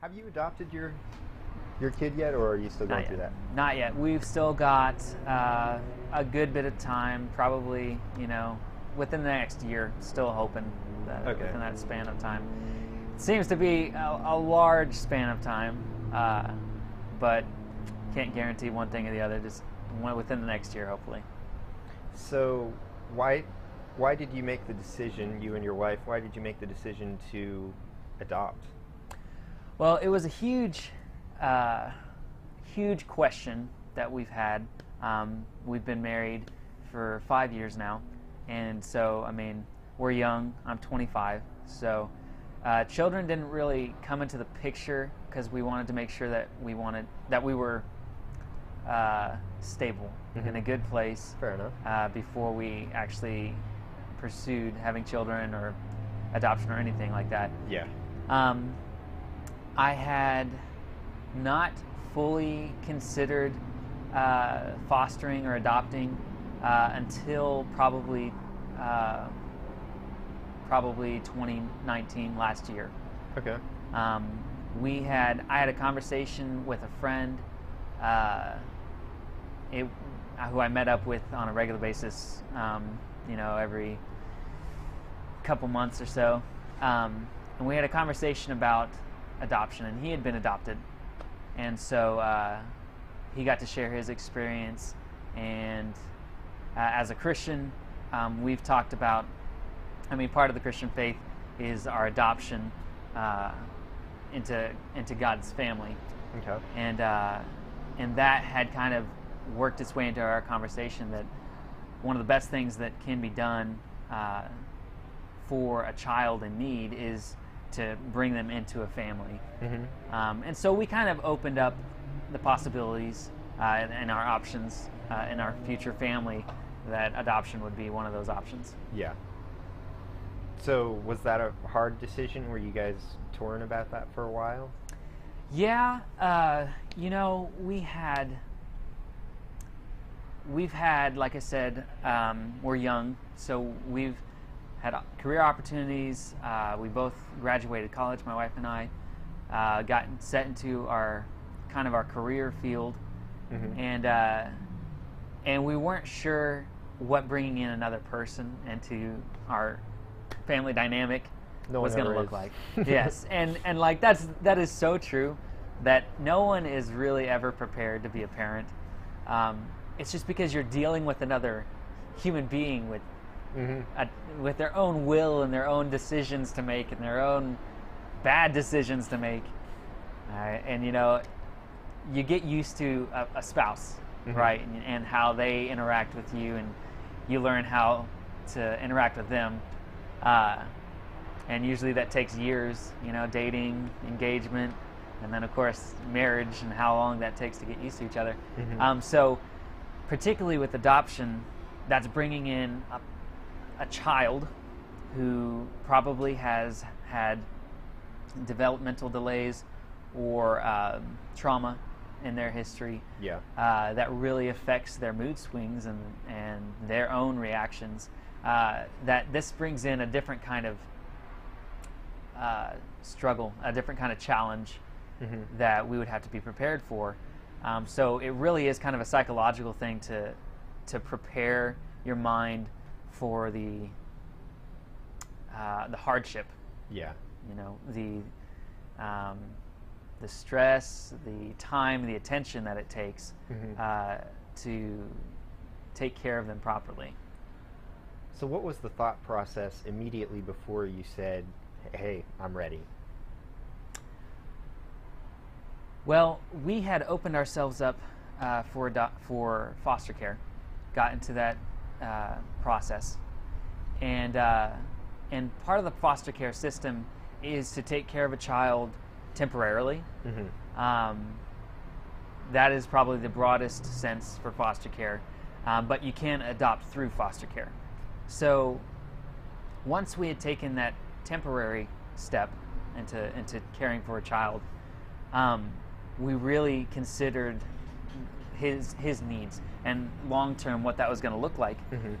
Have you adopted your your kid yet, or are you still going Not through yet. that? Not yet. We've still got uh, a good bit of time, probably, you know, within the next year, still hoping that Okay. within that span of time. It seems to be a, a large span of time, uh, but can't guarantee one thing or the other, just within the next year, hopefully. So why why did you make the decision, you and your wife? Why did you make the decision to adopt? Well, it was a huge, uh, huge question that we've had. Um, we've been married for five years now, and so I mean, we're young. I'm 25, so uh, children didn't really come into the picture because we wanted to make sure that we wanted that we were uh, stable in a good place Fair enough. uh, before we actually pursued having children or adoption or anything like that. Yeah. Um, I had not fully considered uh, fostering or adopting uh, until probably uh, probably 2019 last year. Okay. Um, we had I had a conversation with a friend, uh, it, who I met up with on a regular basis. Um, you know, every couple months or so, um, and we had a conversation about adoption, and he had been adopted, and so uh, he got to share his experience. And uh, as a Christian, um, we've talked about. I mean, part of the Christian faith is our adoption uh, into into God's family, Okay. and uh, and that had kind of worked its way into our conversation that one of the best things that can be done uh, for a child in need is to bring them into a family. Mm-hmm. Um, and so we kind of opened up the possibilities uh, and, and our options uh, in our future family that adoption would be one of those options. Yeah. So was that a hard decision? Were you guys torn about that for a while? Yeah, uh, you know, we had, we've had, like I said, um, we're young, so we've had career opportunities. Uh, we both graduated college, my wife and I, uh, got set into our kind of our career field, Mhm. and uh, and we weren't sure what bringing in another person into our family dynamic No was going to look like. yes, and and like that's that is so true that no one is really ever prepared to be a parent. Um, it's just because you're dealing with another human being with Mhm. a, with their own will and their own decisions to make and their own bad decisions to make. Uh, and you know, you get used to a, a spouse, Mhm. right? And, and how they interact with you, and you learn how to interact with them. Uh, and usually that takes years, you know, dating, engagement, and then of course marriage, and how long that takes to get used to each other. Mhm. Um, so, particularly with adoption, that's bringing in a, a child who probably has had developmental delays or um, trauma in their history Yeah. uh, that really affects their mood swings and, and their own reactions. Uh, that this brings in a different kind of uh, struggle, a different kind of challenge Mhm. that we would have to be prepared for. Um, so it really is kind of a psychological thing to to prepare your mind for the uh, the hardship Yeah. you know the um, the stress, the time, the attention that it takes Mhm. uh, to take care of them properly. So what was the thought process immediately before you said, "Hey, I'm ready"? Well, we had opened ourselves up uh, for for foster care, got into that uh, process, and uh, and part of the foster care system is to take care of a child temporarily. Mm-hmm. Um, that is probably the broadest sense for foster care, um, but you can adopt through foster care. So once we had taken that temporary step into into caring for a child, um, we really considered his his needs and long term what that was going to look like. Mm-hmm.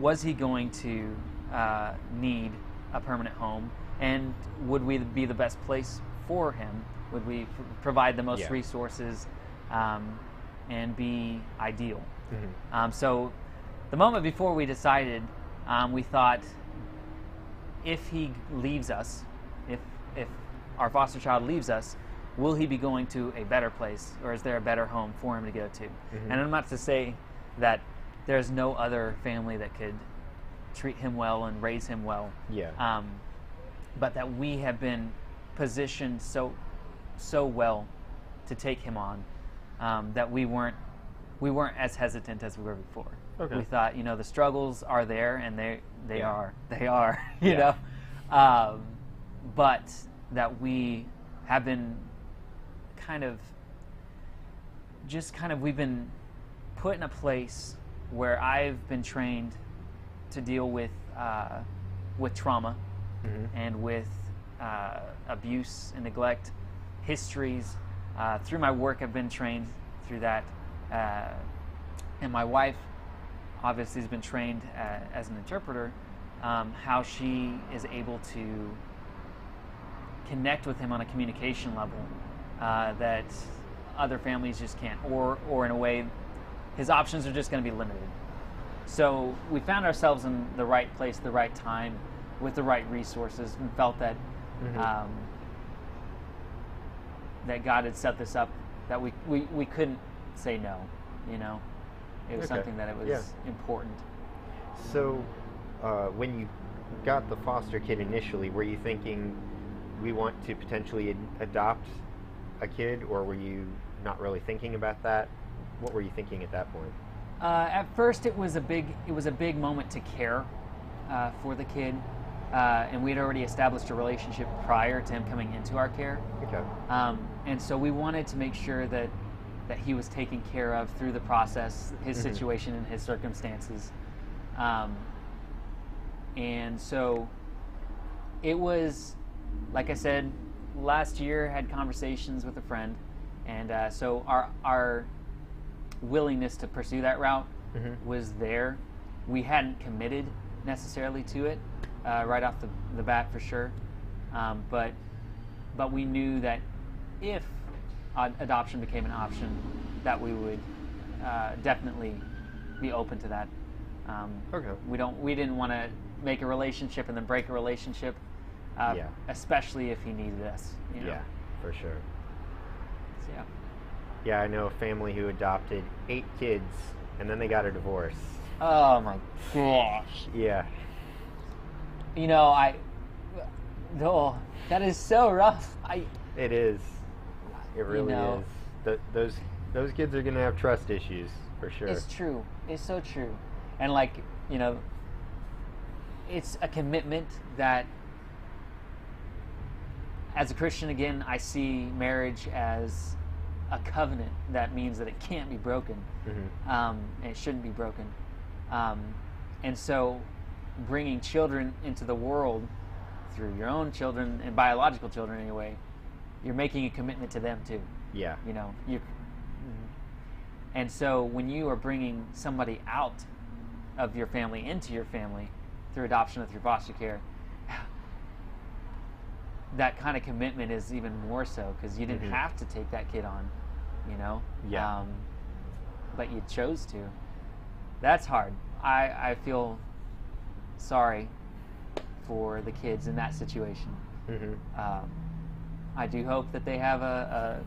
Was he going to uh, need a permanent home, and would we be the best place for him? Would we pr- provide the most Yeah. resources um, and be ideal? Mhm. Um, so, the moment before we decided, um, we thought if he leaves us, if if our foster child leaves us, will he be going to a better place, or is there a better home for him to go to? And I'm not to say that there's no other family that could treat him well and raise him well, Yeah. um, but that we have been positioned so so well to take him on um, that we weren't we weren't as hesitant as we were before. Okay. We thought, you know, the struggles are there, and they they Yeah. are they are, you Yeah. know, um, but that we have been kind of just kind of we've been put in a place where I've been trained to deal with uh, with trauma Mhm. and with uh, abuse and neglect histories. Uh, through my work, I've been trained through that, uh, and my wife obviously has been trained uh, as an interpreter. Um, how she is able to connect with him on a communication level uh, that other families just can't, or or in a way, his options are just going to be limited. So we found ourselves in the right place, the right time, with the right resources, and felt that Mhm. um, that God had set this up that we, we, we couldn't say no. You know, it was Okay. something that it was Yeah. important. So, uh, when you got the foster kid initially, were you thinking we want to potentially ad- adopt a kid, or were you not really thinking about that? What were you thinking at that point? Uh, at first, it was a big it was a big moment to care uh, for the kid, uh, and we had already established a relationship prior to him coming into our care. Okay. Um, and so we wanted to make sure that that he was taken care of through the process, his Mhm. situation and his circumstances. Um, and so it was, like I said, last year had conversations with a friend, and uh, so our our willingness to pursue that route Mhm. was there. We hadn't committed necessarily to it uh, right off the, the bat for sure, um, but but we knew that if ad- adoption became an option, that we would uh, definitely be open to that. Um, Okay. We don't. We didn't want to make a relationship and then break a relationship, uh, Yeah. especially if he needed us. You know? Yeah, for sure. So, yeah. Yeah, I know a family who adopted eight kids, and then they got a divorce. Oh my gosh. Yeah. You know, I. Oh, that is so rough. I. It is. It really know. is. Th- those those kids are gonna have trust issues for sure. It's true. It's so true. And like, you know, it's a commitment that as a Christian again, I see marriage as a covenant that means that it can't be broken. Mhm. Um, and it shouldn't be broken. Um, and so bringing children into the world through your own children and biological children anyway, you're making a commitment to them too Yeah. you know you and so when you are bringing somebody out of your family into your family through adoption or through foster care that kind of commitment is even more so because you didn't Mhm. have to take that kid on you know Yeah. um, but you chose to that's hard i i feel sorry for the kids in that situation Mm-hmm. um, I do hope that they have a,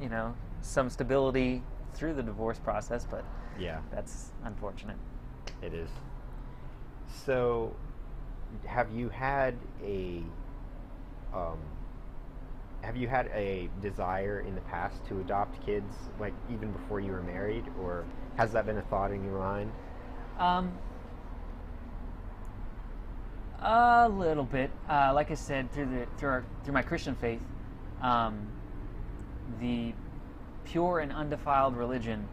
a, you know, some stability through the divorce process, but Yeah, that's unfortunate. it is. So, have you had a um, have you had a desire in the past to adopt kids, like even before you were married, or has that been a thought in your mind? Um, a little bit. Uh, like I said, through the through our, through my Christian faith, um, the pure and undefiled religion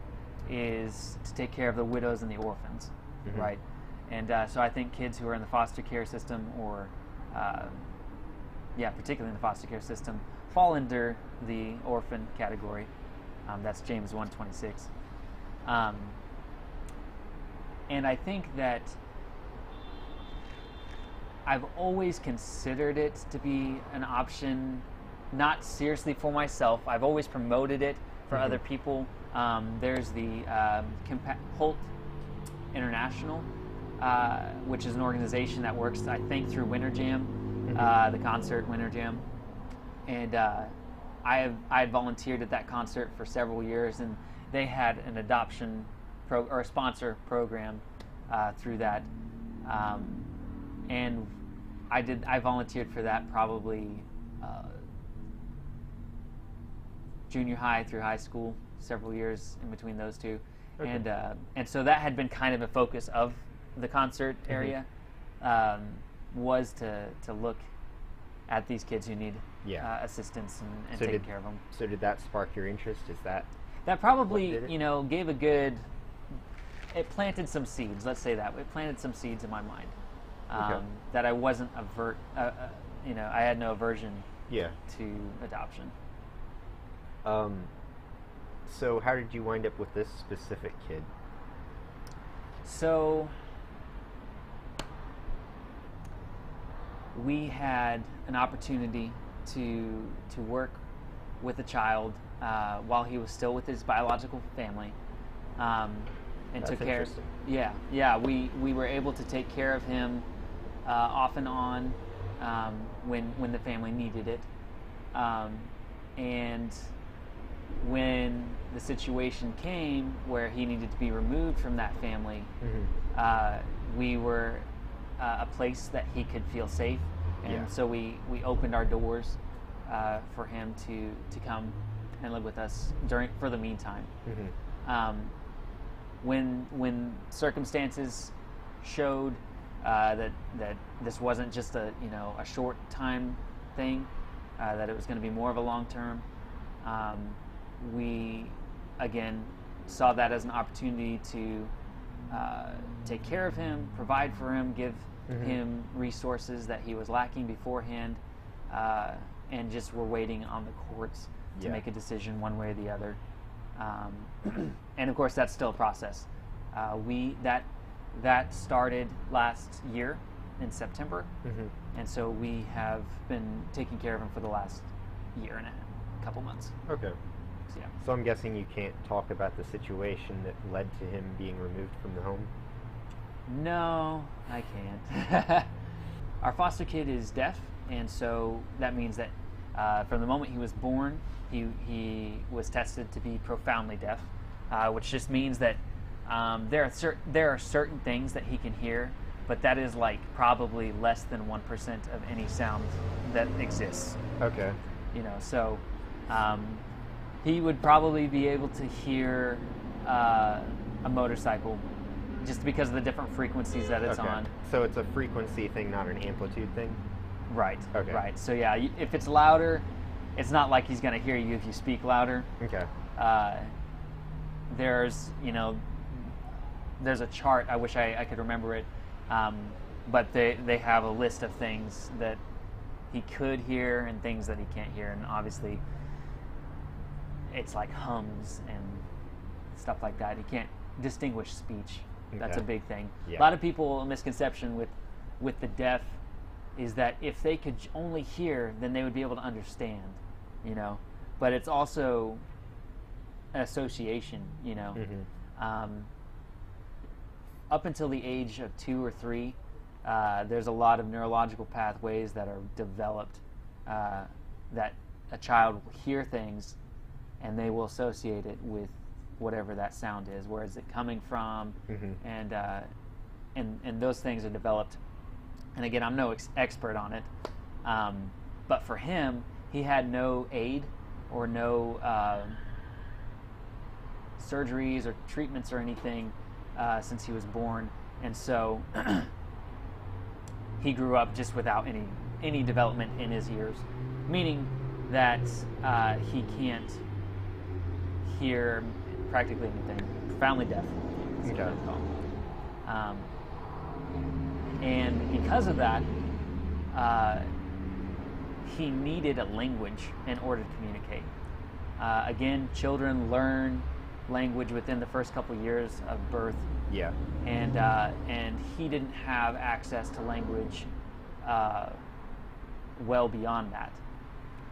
is to take care of the widows and the orphans, Mhm. right? And uh, so I think kids who are in the foster care system, or uh, yeah, particularly in the foster care system, fall under the orphan category. Um, that's James one twenty six. Um, and I think that I've always considered it to be an option not seriously for myself. I've always promoted it for Mhm. other people. Um, there's the um, Compa- Holt International, uh, which is an organization that works, I think, through Winter Jam, Mhm. uh, the concert Winter Jam, and uh, I have I had volunteered at that concert for several years, and they had an adoption pro or a sponsor program uh, through that, um, and I did I volunteered for that probably uh, junior high through high school, several years in between those two, Okay. and uh, and so that had been kind of a focus of the concert Mm-hmm. area, um, was to to look at these kids who need Yeah. uh, assistance and, and So taking did- care of them. So did that spark your interest? Is that That probably you know gave a good. It planted some seeds. Let's say that it planted some seeds in my mind um, Okay. that I wasn't avert. Uh, uh, you know, I had no aversion yeah? to adoption. Um, so how did you wind up with this specific kid? So we had an opportunity to to work with a child uh, while he was still with his biological family, um, and That's took care. interesting. Yeah, yeah. We we were able to take care of him uh, off and on um, when when the family needed it, um, and when the situation came where he needed to be removed from that family, Mm-hmm. uh, we were uh, a place that he could feel safe, and Yeah. so we, we opened our doors uh, for him to, to come and live with us during for the meantime. Mm-hmm. Um, when when circumstances showed uh, that that this wasn't just a you know a short time thing, uh, that it was going to be more of a long term, um, we again saw that as an opportunity to uh, take care of him, provide for him, give Mhm. him resources that he was lacking beforehand, uh, and just were waiting on the courts to Yeah. make a decision one way or the other. Um, and of course, that's still a process. Uh, we that that started last year in September, Mm-hmm. and so we have been taking care of him for the last year and a half, couple months. Okay. So, yeah. So I'm guessing you can't talk about the situation that led to him being removed from the home. No, I can't. Our foster kid is deaf, and so that means that uh, from the moment he was born, he, he was tested to be profoundly deaf, uh, which just means that um, there, are cer- there are certain things that he can hear, but that is like probably less than 1% of any sound that exists Okay. you know so um, he would probably be able to hear uh, a motorcycle just because of the different frequencies that it's okay. on So it's a frequency thing, not an amplitude thing. right Okay. right so yeah if it's louder it's not like he's going to hear you if you speak louder Okay. uh, there's you know there's a chart i wish i, I could remember it um, but they, they have a list of things that he could hear and things that he can't hear and obviously it's like hums and stuff like that. You can't distinguish speech. That's a big thing. Yeah. a lot of people a misconception with with the deaf is that if they could only hear then they would be able to understand you know? But it's also an association you know? Mm-hmm. um, up until the age of two or three, uh, there's a lot of neurological pathways that are developed uh, that a child will hear things and they will associate it with whatever that sound is. Where is it coming from? Mhm. And, uh, and, and those things are developed. And again, I'm no ex- expert on it. Um, but for him, he had no aid or no. um surgeries or treatments or anything uh, since he was born, and so he grew up just without any any development in his ears, meaning that uh, he can't hear practically anything. Profoundly deaf. is Okay. Um, and because of that, uh, he needed a language in order to communicate. Uh, again, children learn language within the first couple years of birth, Yeah. and uh, and he didn't have access to language uh, well beyond that.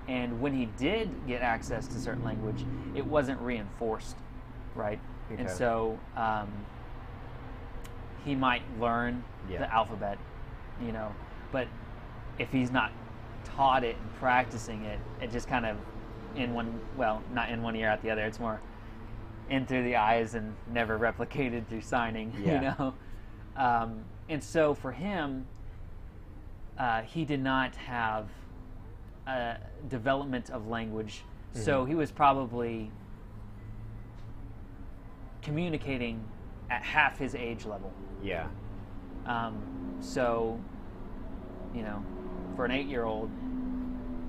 And when he did get access to certain language, it wasn't reinforced, right? And so um, he might learn Yeah. the alphabet, you know, but if he's not taught it and practicing it, it just kind of in one well, not in one ear out the other. It's more in through the eyes and never replicated through signing, Yeah. you know. Um, and so for him, uh, he did not have a development of language, so Mhm. he was probably communicating at half his age level. Yeah. Um, so, you know, for an eight-year-old,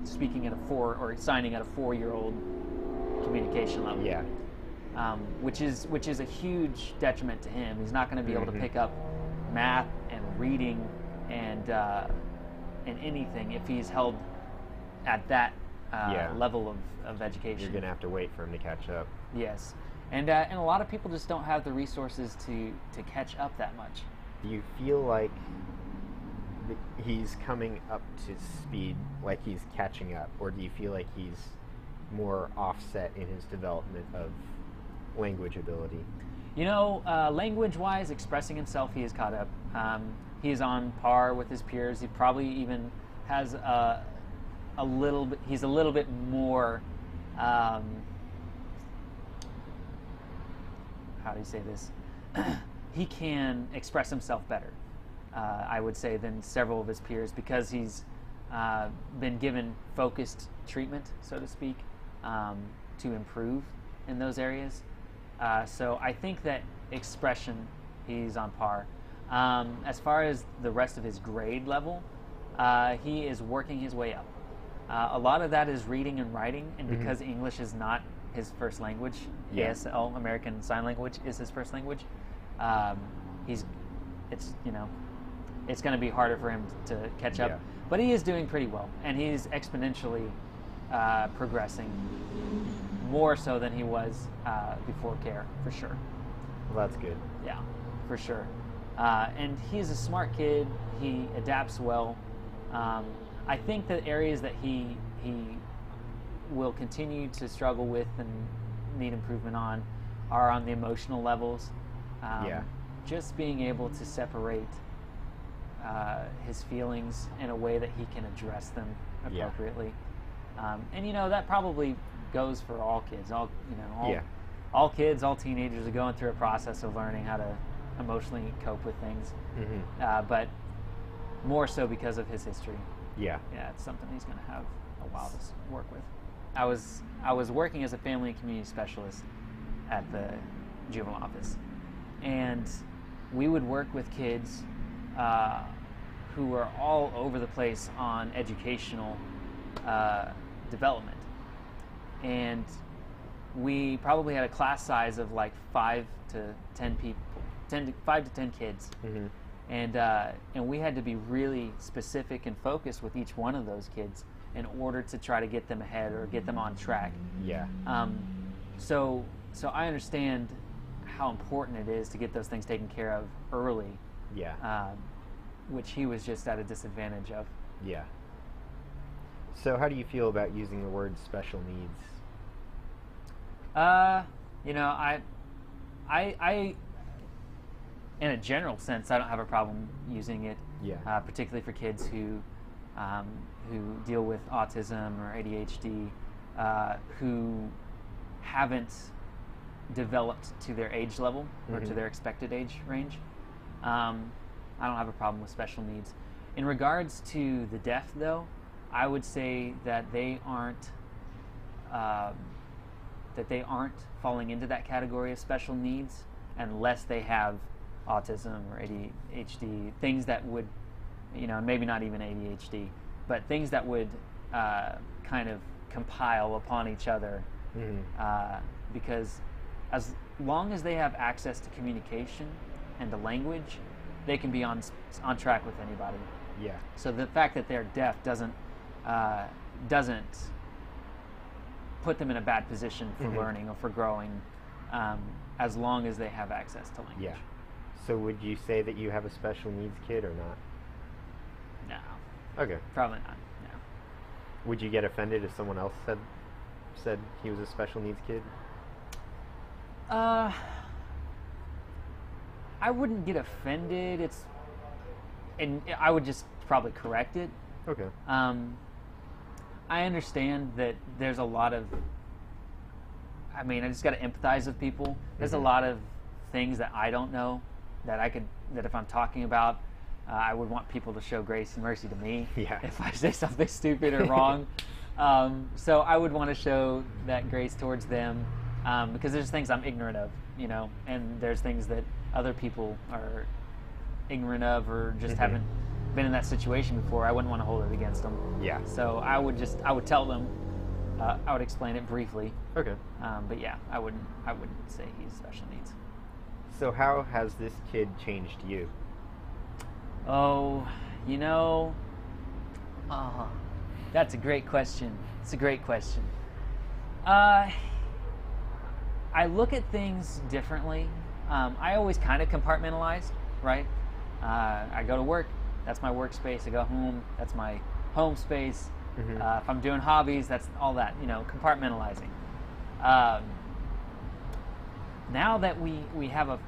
speaking at a four or signing at a four-year-old communication level, Yeah. um, which is which is a huge detriment to him. He's not going to be able to Mhm. pick up math and reading and uh, and anything if he's held at that uh, Yeah. level of, of education. You're gonna have to wait for him to catch up. Yes, and uh, and a lot of people just don't have the resources to to catch up that much. Do you feel like he's coming up to speed, like he's catching up, or do you feel like he's more offset in his development of language ability? You know, uh, language-wise, expressing himself, he is caught up. Um, he is on par with his peers. He probably even has a, a little bit. He's a little bit more. Um, how do you say this? he can express himself better, uh, I would say, than several of his peers because he's uh, been given focused treatment, so to speak, um, to improve in those areas. Uh, so I think that expression, he's on par. Um, as far as the rest of his grade level, uh, he is working his way up. Uh, a lot of that is reading and writing, and Mhm. because English is not his first language, Yeah. ASL, American Sign Language, is his first language. Um, he's, it's you know, it's going to be harder for him to catch up. Yeah. But he is doing pretty well, and he's exponentially uh, progressing more so than he was uh, before care, for sure. Well, that's good. Yeah, for sure. Uh, and he's a smart kid. He adapts well. Um, I think the areas that he he will continue to struggle with and need improvement on are on the emotional levels. Um, Yeah. Just being able to separate uh, his feelings in a way that he can address them Yeah. appropriately. Um, and you know that probably goes for all kids. All you know, all, Yeah. all kids, all teenagers are going through a process of learning how to emotionally cope with things. hmm Uh, but more so because of his history. Yeah. Yeah, it's something he's going to have a while to work with. I was I was working as a family and community specialist at the juvenile office, and we would work with kids uh, who were all over the place on educational uh, development, and we probably had a class size of like five to ten people, ten to, five to ten kids hmm and uh, and we had to be really specific and focused with each one of those kids in order to try to get them ahead or get them on track. Yeah. Um, so so I understand how important it is to get those things taken care of early, Yeah. um, which he was just at a disadvantage of. yeah. So, how do you feel about using the word special needs? Uh, you know, I, I, I, in a general sense, I don't have a problem using it. Yeah. Uh, particularly for kids who, um, who deal with autism or ADHD, uh, who haven't developed to their age level or to Mhm. their expected age range. Um, I don't have a problem with special needs. In regards to the deaf, though, I would say that they aren't um, that they aren't falling into that category of special needs unless they have autism or ADHD, things that would, you know, maybe not even ADHD, but things that would uh, kind of compile upon each other hmm uh, because as long as they have access to communication and to language, they can be on on track with anybody. Yeah. So the fact that they're deaf doesn't uh, doesn't put them in a bad position for Mhm. learning or for growing, um, as long as they have access to language. Yeah. So, would you say that you have a special needs kid or not? No, Okay. probably not. No. Would you get offended if someone else said said he was a special needs kid? Uh, I wouldn't get offended. It's, and I would just probably correct it. Okay. Um, I understand that there's a lot of. I mean, I just got to empathize with people. There's Mhm. a lot of things that I don't know that I could that if I'm talking about, uh, I would want people to show grace and mercy to me. Yeah. If I say something stupid or wrong, um, so I would want to show that grace towards them um, because there's things I'm ignorant of, you know, and there's things that other people are ignorant of or just Mhm. haven't been in that situation before. I wouldn't want to hold it against them. Yeah. So I would just I would tell them, uh, I would explain it briefly, Okay. um, but yeah, I wouldn't I wouldn't say he's special needs. So how has this kid changed you? Oh, you know, uh, that's a great question. It's a great question. Uh, I look at things differently. Um, I always kind of compartmentalize, right? Uh, I go to work, that's my workspace. I go home, that's my home space. Mhm. Uh, if I'm doing hobbies, that's all that, you know, compartmentalizing. Um, now that we, we have a,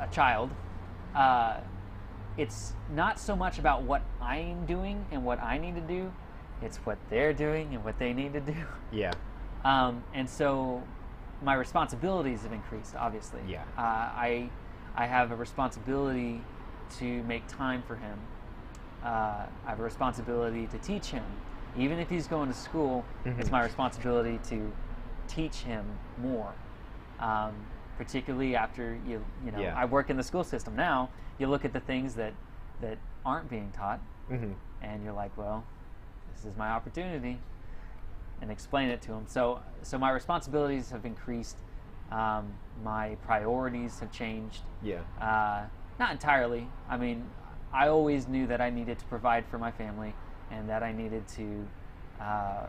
a, a child, uh, it's not so much about what I'm doing and what I need to do, it's what they're doing and what they need to do. Yeah. Um, and so my responsibilities have increased, obviously. Yeah. Uh, I, I have a responsibility to make time for him. Uh, I have a responsibility to teach him. Even if he's going to school, it's Mhm. my responsibility to teach him more. Um, particularly after you, you know, Yeah. I work in the school system now. You look at the things that that aren't being taught, hmm and you're like, well, this is my opportunity, and explain it to them. So, so my responsibilities have increased. Um, my priorities have changed. Yeah. Uh, not entirely. I mean, I always knew that I needed to provide for my family, and that I needed to uh,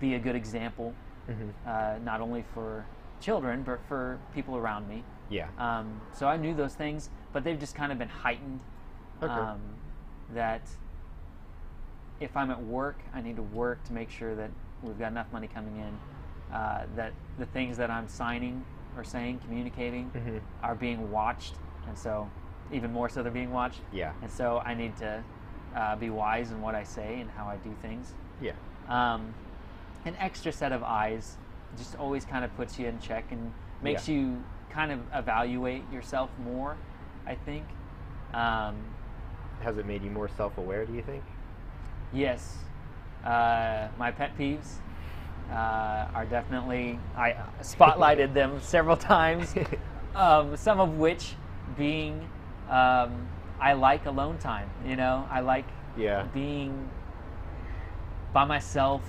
be a good example, hmm uh, not only for children but for people around me. Yeah. Um, so I knew those things, but they've just kind of been heightened. Okay. Um, that if I'm at work, I need to work to make sure that we've got enough money coming in. Uh, that the things that I'm signing or saying, communicating, Mhm. are being watched, and so even more so they're being watched. Yeah. And so I need to uh, be wise in what I say and how I do things. Yeah. Um, an extra set of eyes just always kind of puts you in check and makes Yeah. you kind of evaluate yourself more. I think. Um, Has it made you more self-aware? Do you think? yes, uh, my pet peeves uh, are definitely I spotlighted them several times. um, some of which being um, I like alone time. You know, I like Yeah. being by myself.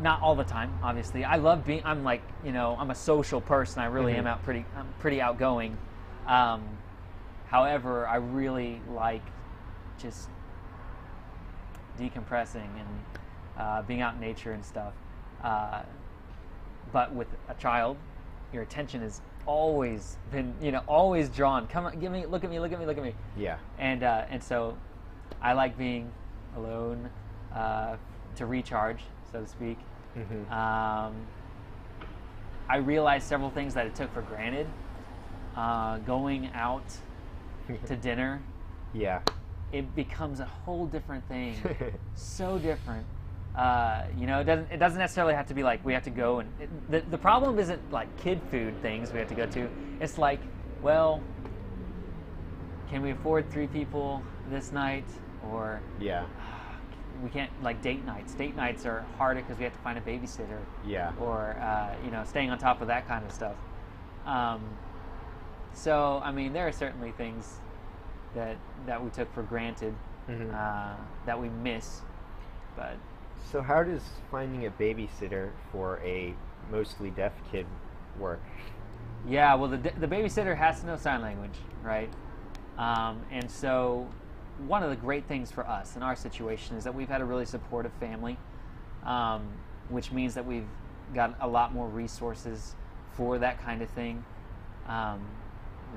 Not all the time, obviously. I love being. I'm like, you know, I'm a social person. I really Mhm. am out pretty. I'm pretty outgoing. Um, however, I really like just decompressing and uh, being out in nature and stuff. Uh, but with a child, your attention is always been, you know, always drawn. Come on, give me, look at me, look at me, look at me Yeah. and uh, and so I like being alone uh, to recharge, so to speak. hmm Um, I realized several things that I took for granted. Uh, going out to dinner, yeah. it becomes a whole different thing. so different. Uh, you know, it doesn't it doesn't necessarily have to be like we have to go and it, the the problem isn't like kid food things we have to go to. It's like, well, can we afford three people this night or Yeah. We can't like date nights. Date nights are harder because we have to find a babysitter Yeah. or uh, you know staying on top of that kind of stuff. Um, so I mean, there are certainly things that that we took for granted Mhm. uh, that we miss, but So how does finding a babysitter for a mostly deaf kid work? yeah, well, the the babysitter has to know sign language, right? Um, and so one of the great things for us in our situation is that we've had a really supportive family, um, which means that we've got a lot more resources for that kind of thing. Um,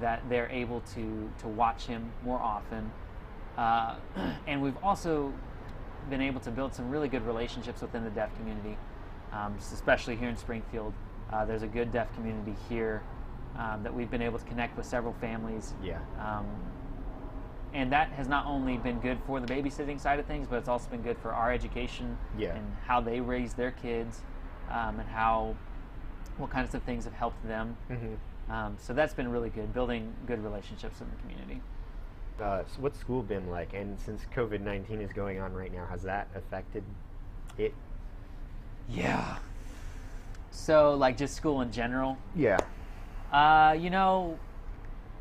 that they're able to to watch him more often, uh, and we've also been able to build some really good relationships within the deaf community, um, especially here in Springfield. Uh, there's a good deaf community here um, that we've been able to connect with several families. Yeah. Um, and that has not only been good for the babysitting side of things, but it's also been good for our education Yeah. and how they raise their kids, um, and how what kinds of things have helped them. hmm Um, so that's been really good, building good relationships in the community. Uh, so what's school been like? And since COVID nineteen is going on right now, has that affected it? Yeah. So, like, just school in general. Yeah. Uh, you know,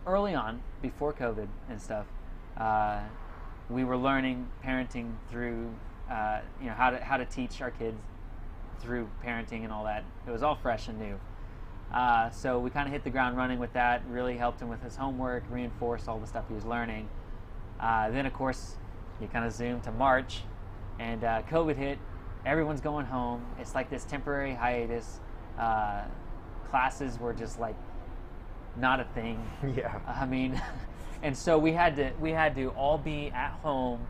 early on, before COVID and stuff, uh, we were learning parenting through, uh, you know, how to how to teach our kids through parenting and all that. It was all fresh and new. Uh, so we kind of hit the ground running with that. Really helped him with his homework, reinforced all the stuff he was learning. Uh, then, of course, you kind of zoom to March, and uh, COVID hit. Everyone's going home. It's like this temporary hiatus. Uh, classes were just like not a thing. Yeah. I mean, and so we had to we had to all be at home,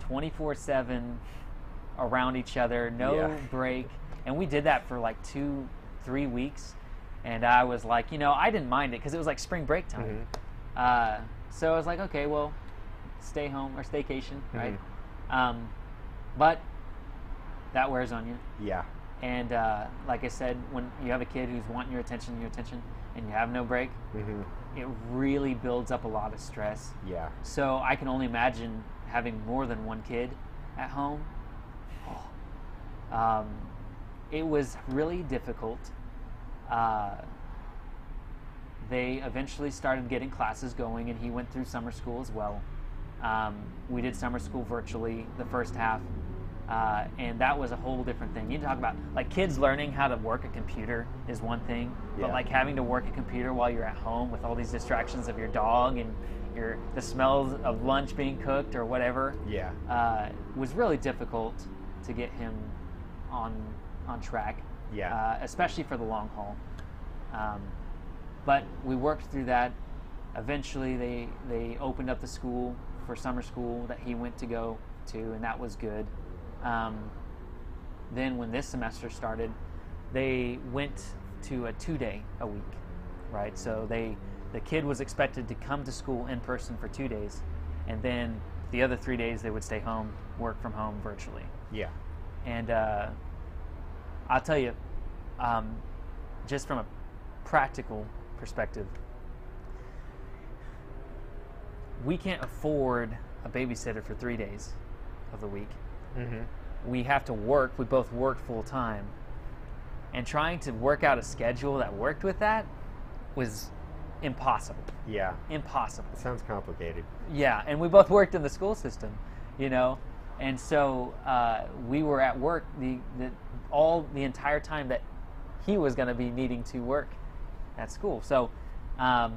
twenty four seven, around each other, no Yeah. break, and we did that for like two, three weeks, and I was like, you know, I didn't mind it because it was like spring break time. Mhm. Uh, so I was like, okay, well, stay home or staycation, right? Um, but that wears on you. Yeah. And uh, like I said, when you have a kid who's wanting your attention, your attention, and you have no break, hmm it really builds up a lot of stress. Yeah. So I can only imagine having more than one kid at home. Oh. Um, it was really difficult. Uh, they eventually started getting classes going, and he went through summer school as well. Um, we did summer school virtually the first half, uh, and that was a whole different thing. You talk about like kids learning how to work a computer is one thing, but like having to work a computer while you're at home with all these distractions of your dog and your the smells of lunch being cooked or whatever Yeah. uh, was really difficult to get him on on track. Yeah. Uh, especially for the long haul. Um, but we worked through that. Eventually, they they opened up the school for summer school that he went to go to, and that was good. Um, then, when this semester started, they went to a two day a week, right? So they the kid was expected to come to school in person for two days, and then the other three days they would stay home, work from home virtually. yeah. And uh, I'll tell you, um, just from a practical perspective, we can't afford a babysitter for three days of the week. Hmm We have to work, we both work full time. And trying to work out a schedule that worked with that was impossible. Yeah. Impossible. It Sounds complicated. Yeah, and we both worked in the school system, you know, and so uh, we were at work the, the all the entire time that he was going to be needing to work at school. So, um,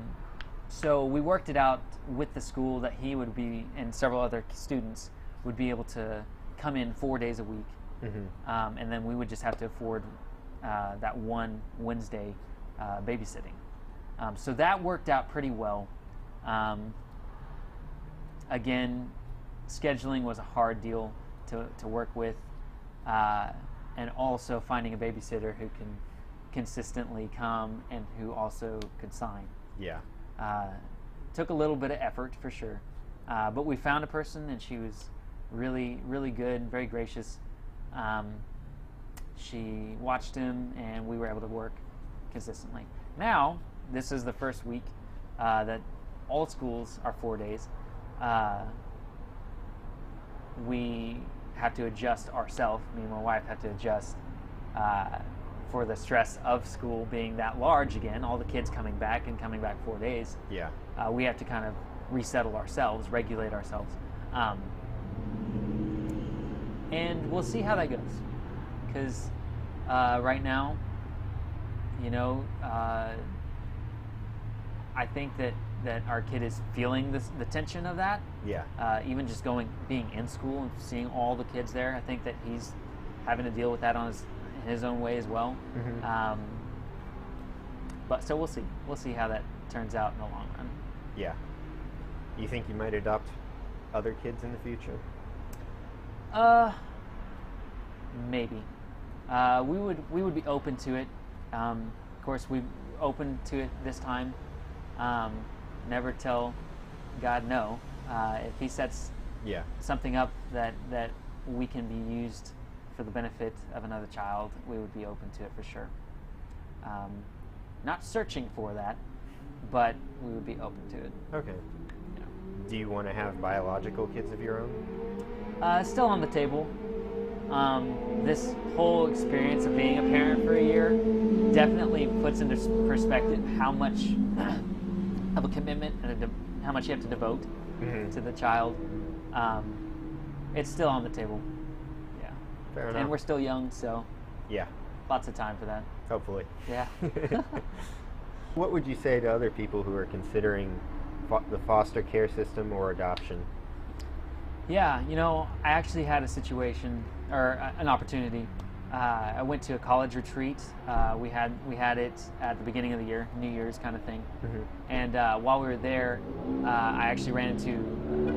so we worked it out with the school that he would be and several other students would be able to come in four days a week, hmm um, and then we would just have to afford uh, that one Wednesday uh, babysitting. Um, so that worked out pretty well. Um, again, scheduling was a hard deal to, to work with, uh, and also finding a babysitter who can consistently come and who also could sign. Yeah. Uh, took a little bit of effort for sure, uh, but we found a person and she was really, really good, very gracious. Um, she watched him and we were able to work consistently. Now, this is the first week uh, that all schools are four days. Uh, we have to adjust ourselves. Me and my wife have to adjust uh, for the stress of school being that large again. All the kids coming back and coming back four days. Yeah. Uh, we have to kind of resettle ourselves, regulate ourselves, um, and we'll see how that goes. Because uh, right now, you know, uh, I think that that our kid is feeling this, the tension of that Yeah. uh, even just going being in school and seeing all the kids there, I think that he's having to deal with that on his in his own way as well. Mhm. Um, but so we'll see. We'll see how that turns out in the long run. Yeah. You think you might adopt other kids in the future? Uh, maybe. Uh, we would we would be open to it. Um, of course, we open to it this time. Um, never tell God no. Uh, if He sets Yeah. something up that that we can be used for the benefit of another child, we would be open to it for sure. Um, not searching for that, but we would be open to it. Okay. Yeah. Do you want to have biological kids of your own? Uh, still on the table. Um, this whole experience of being a parent for a year definitely puts into perspective how much of a commitment and a de- how much you have to devote Mm-hmm. to the child. Um, it's still on the table. Yeah. Fair enough. And we're still young, so yeah. lots of time for that. Hopefully. Yeah. what would you say to other people who are considering fo- the foster care system or adoption? Yeah, you know, I actually had a situation or uh, an opportunity. Uh, I went to a college retreat. Uh, we had we had it at the beginning of the year, New Year's kind of thing. Mm-hmm. And uh, while we were there, uh, I actually ran into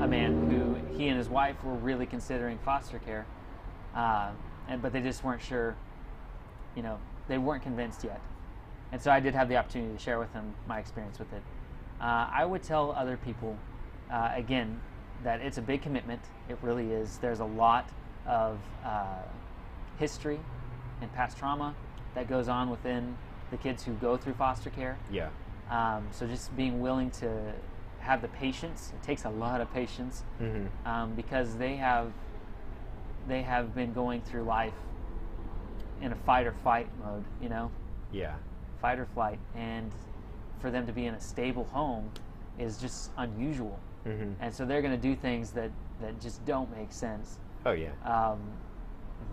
a man who he and his wife were really considering foster care, uh, and but they just weren't sure. You know, they weren't convinced yet. And so I did have the opportunity to share with them my experience with it. Uh, I would tell other people, uh, again, that it's a big commitment. It really is. There's a lot of uh, history and past trauma that goes on within the kids who go through foster care. Yeah. Um, so just being willing to have the patience. It takes a lot of patience Mm-hmm. um, because they have they have been going through life in a fight or fight mode. You know, Yeah. fight or flight, and for them to be in a stable home is just unusual. Mm-hmm. And so they're going to do things that that just don't make sense. Oh yeah. Um,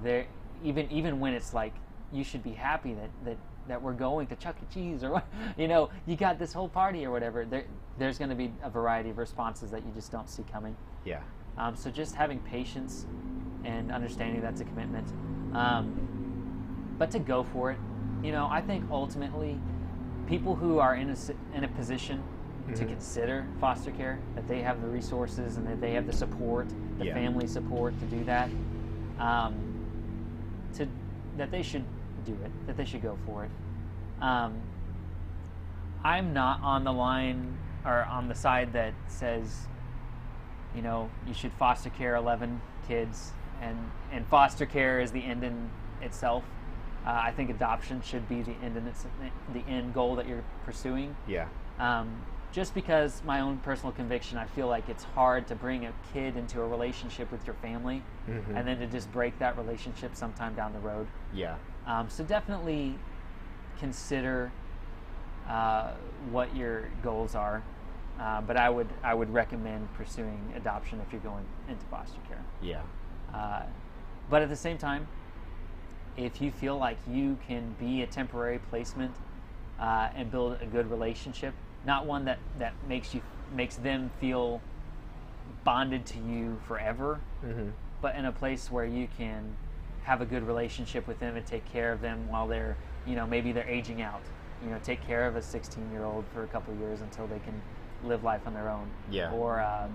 they're even even when it's like you should be happy that that that we're going to Chuck E. Cheese or you know you got this whole party or whatever. There, there's going to be a variety of responses that you just don't see coming. Yeah. Um, so just having patience and understanding that's a commitment, um, but to go for it. You know, I think ultimately, people who are in a in a position to Mhm. consider foster care, that they have the resources and that they have the support, the Yeah. family support to do that, um, to that they should do it, that they should go for it. Um, I'm not on the line or on the side that says you know, you should foster care 11 kids, and, and foster care is the end in itself. Uh, I think adoption should be the end in its, the end goal that you're pursuing. Yeah. Um, just because my own personal conviction, I feel like it's hard to bring a kid into a relationship with your family, Mhm. and then to just break that relationship sometime down the road. Yeah. Um, so definitely consider uh, what your goals are. Uh, but I would I would recommend pursuing adoption if you're going into foster care. Yeah. Uh, but at the same time, if you feel like you can be a temporary placement uh, and build a good relationship, not one that, that makes you makes them feel bonded to you forever, Mm-hmm. but in a place where you can have a good relationship with them and take care of them while they're, you know, maybe they're aging out. You know, take care of a 16 year old for a couple of years until they can live life on their own. Yeah. Or, um,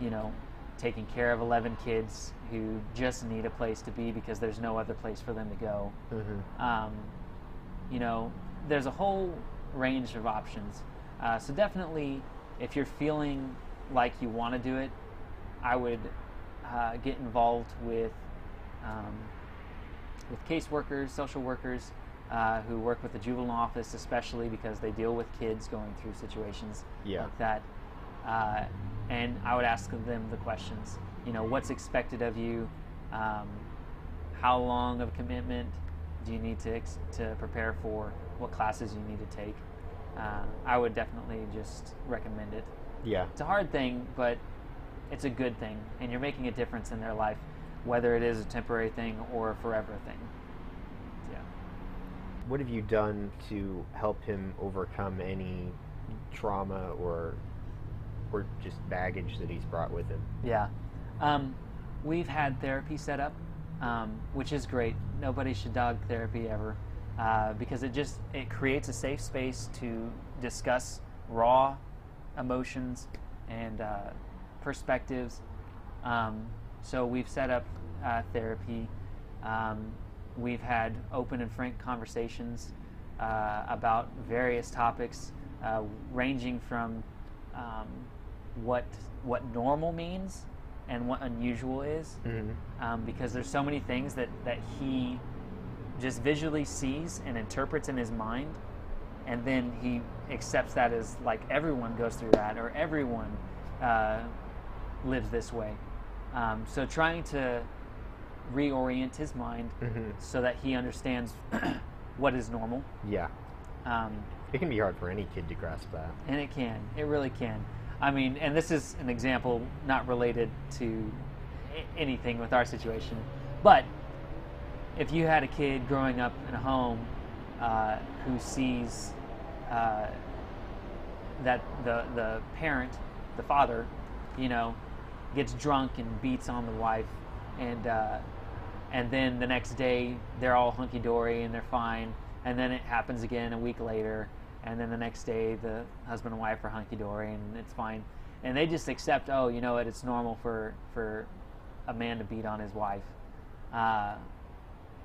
you know, taking care of 11 kids who just need a place to be because there's no other place for them to go. Mm-hmm. Um, you know, there's a whole range of options. Uh, so definitely, if you're feeling like you want to do it, I would uh, get involved with um, with caseworkers, social workers uh, who work with the juvenile office, especially because they deal with kids going through situations Yeah. like that. Uh, and I would ask them the questions. You know, what's expected of you? Um, how long of a commitment do you need to to prepare for? What classes you need to take? Uh, I would definitely just recommend it. Yeah. It's a hard thing, but it's a good thing, and you're making a difference in their life, whether it is a temporary thing or a forever thing. Yeah. What have you done to help him overcome any trauma or or just baggage that he's brought with him? Yeah. Um, we've had therapy set up, um, which is great. Nobody should dog therapy ever, uh, because it just it creates a safe space to discuss raw emotions and uh, perspectives. Um, So we've set up uh, therapy. Um, we've had open and frank conversations uh, about various topics, uh, ranging from um, what what normal means and what unusual is, Mhm. um, because there's so many things that that he just visually sees and interprets in his mind, and then he accepts that as like everyone goes through that or everyone uh, lives this way. Um, so trying to reorient his mind Mhm. so that he understands what is normal. Yeah. Um, It can be hard for any kid to grasp that. and it can. It really can. I mean, and this is an example not related to anything with our situation, but if you had a kid growing up in a home uh, who sees uh, that the the parent, the father, you know, gets drunk and beats on the wife, and uh, and then the next day they're all hunky dory and they're fine, and then it happens again a week later, and then the next day the husband and wife are hunky dory and it's fine, and they just accept, oh, you know what, it's normal for for a man to beat on his wife. Uh,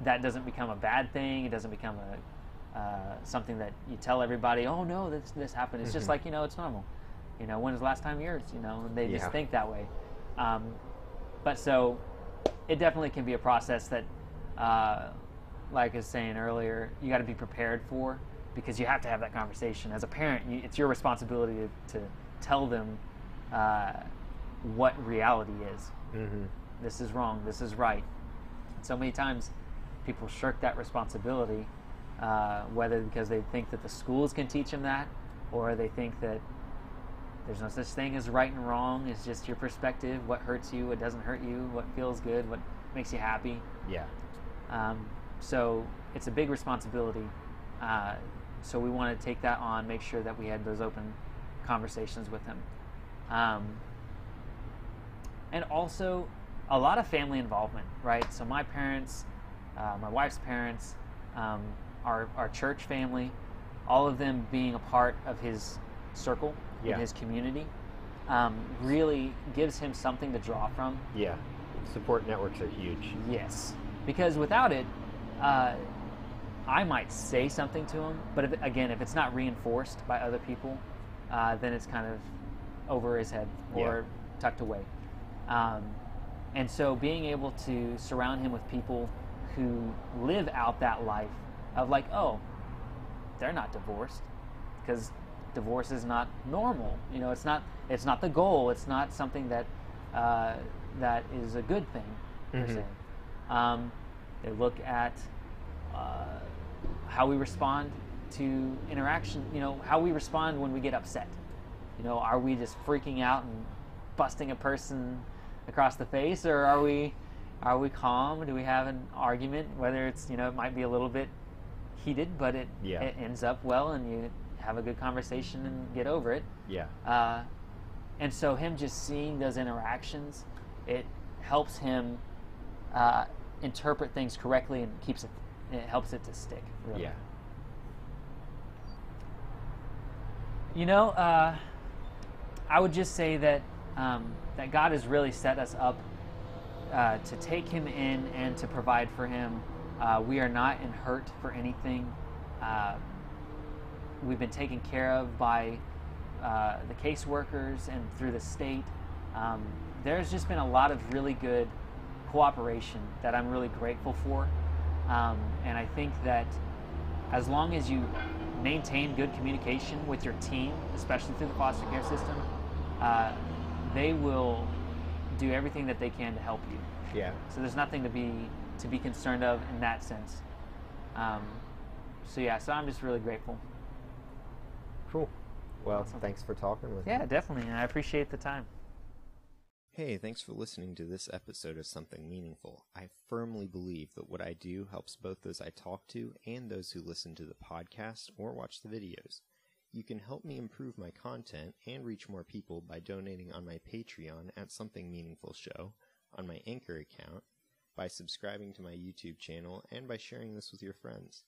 that doesn't become a bad thing. It doesn't become a uh, something that you tell everybody. Oh no, this this happened. It's just Mhm. like you know, it's normal. You know, when was the last time yours? You know, and they Yeah. just think that way. Um, but so, it definitely can be a process that, uh, like I was saying earlier, you got to be prepared for because you have to have that conversation. As a parent, you, it's your responsibility to, to tell them uh, what reality is Mm-hmm. this is wrong, this is right. So many times people shirk that responsibility, uh, whether because they think that the schools can teach them that, or they think that there's no such thing as right and wrong. It's just your perspective, what hurts you, what doesn't hurt you, what feels good, what makes you happy. Yeah. Um, so it's a big responsibility. Uh, so we want to take that on, make sure that we had those open conversations with him. Um, and also a lot of family involvement, right? So my parents, uh, my wife's parents, um, our, our church family, all of them being a part of his circle Yeah. in his community, um, really gives him something to draw from. Yeah. Support networks are huge. Yes, because without it, uh, I might say something to him, but if, again, if it's not reinforced by other people, uh, then it's kind of over his head or tucked away. Um, and so, being able to surround him with people who live out that life of like, oh, they're not divorced, because divorce is not normal. You know, it's not it's not the goal. It's not something that uh, that is a good thing per Mhm. se. Um, they look at uh, how we respond to interaction. You know, how we respond when we get upset. You know, are we just freaking out and busting a person across the face, or are we are we calm? Do we have an argument? Whether it's you know it might be a little bit heated, but it Yeah. it ends up well, and you have a good conversation and get over it. Yeah. Uh, and so him just seeing those interactions, it helps him uh, interpret things correctly and keeps it. It helps it to stick. Really. Yeah. You know, uh, I would just say that um, that God has really set us up uh, to take Him in and to provide for Him. Uh, we are not in hurt for anything. Uh, we've been taken care of by uh, the caseworkers and through the state. Um, there's just been a lot of really good cooperation that I'm really grateful for. Um, and I think that as long as you maintain good communication with your team, especially through the foster care system, uh, they will do everything that they can to help you. Yeah. So there's nothing to be to be concerned of in that sense. Um, so yeah, so I'm just really grateful. Cool. Well, Awesome. thanks for talking with me. Yeah, definitely, and I appreciate the time. Hey, thanks for listening to this episode of Something Meaningful. I firmly believe that what I do helps both those I talk to and those who listen to the podcast or watch the videos. You can help me improve my content and reach more people by donating on my Patreon at Something Meaningful Show, on my Anchor account, by subscribing to my YouTube channel, and by sharing this with your friends.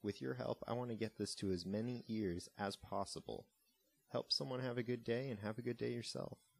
With your help, I want to get this to as many ears as possible. Help someone have a good day and have a good day yourself.